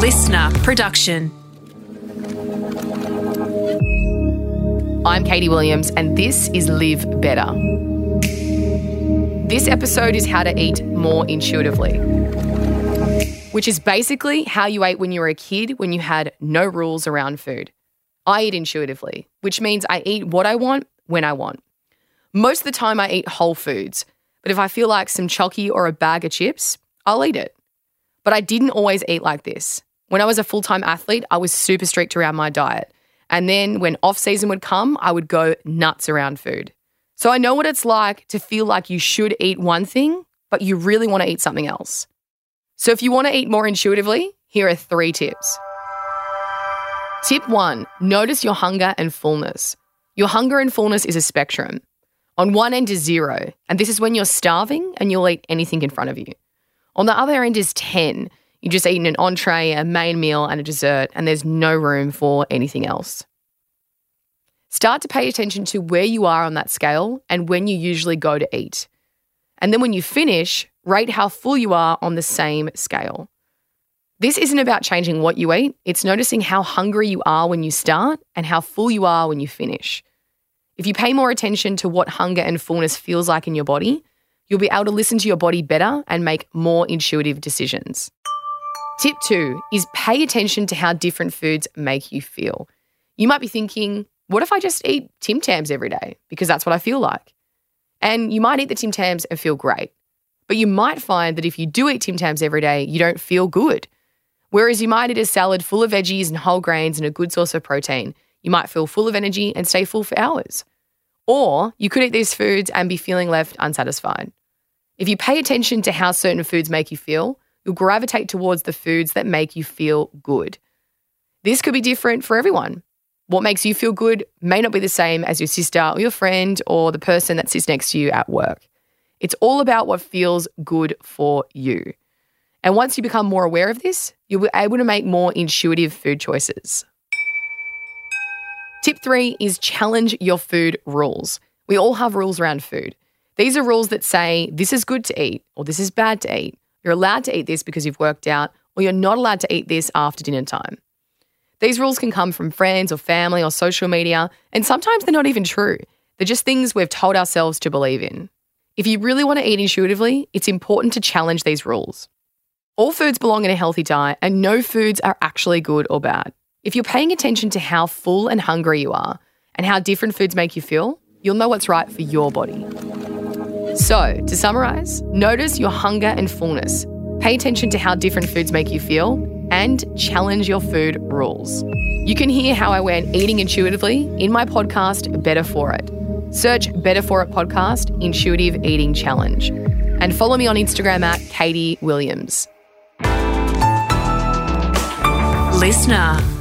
LiSTNR production. I'm Katie Williams, and this is Live Better. This episode is how to eat more intuitively, which is basically how you ate when you were a kid when you had no rules around food. I eat intuitively, which means I eat what I want when I want. Most of the time, I eat whole foods, but if I feel like some chalky or a bag of chips, I'll eat it. But I didn't always eat like this. When I was a full time athlete, I was super strict around my diet. And then when off season would come, I would go nuts around food. So I know what it's like to feel like you should eat one thing, but you really want to eat something else. So if you want to eat more intuitively, here are three tips. Tip one notice your hunger and fullness. Your hunger and fullness is a spectrum. On one end is zero, and this is when you're starving and you'll eat anything in front of you. On the other end is 10. You're just eaten an entree, a main meal, and a dessert, and there's no room for anything else. Start to pay attention to where you are on that scale and when you usually go to eat. And then when you finish, rate how full you are on the same scale. This isn't about changing what you eat, it's noticing how hungry you are when you start and how full you are when you finish. If you pay more attention to what hunger and fullness feels like in your body, you'll be able to listen to your body better and make more intuitive decisions. Tip two is pay attention to how different foods make you feel. You might be thinking, what if I just eat Tim Tams every day? Because that's what I feel like. And you might eat the Tim Tams and feel great. But you might find that if you do eat Tim Tams every day, you don't feel good. Whereas you might eat a salad full of veggies and whole grains and a good source of protein. You might feel full of energy and stay full for hours. Or you could eat these foods and be feeling left unsatisfied. If you pay attention to how certain foods make you feel, you'll gravitate towards the foods that make you feel good. This could be different for everyone. What makes you feel good may not be the same as your sister or your friend or the person that sits next to you at work. It's all about what feels good for you. And once you become more aware of this, you'll be able to make more intuitive food choices. Tip three is challenge your food rules. We all have rules around food. These are rules that say this is good to eat or this is bad to eat. You're allowed to eat this because you've worked out, or you're not allowed to eat this after dinner time. These rules can come from friends or family or social media, and sometimes they're not even true. They're just things we've told ourselves to believe in. If you really want to eat intuitively, it's important to challenge these rules. All foods belong in a healthy diet, and no foods are actually good or bad. If you're paying attention to how full and hungry you are and how different foods make you feel, you'll know what's right for your body. So, to summarize, notice your hunger and fullness. Pay attention to how different foods make you feel and challenge your food rules. You can hear how I went eating intuitively in my podcast, Better For It. Search Better For It Podcast Intuitive Eating Challenge. And follow me on Instagram at Katie Williams. LiSTNR.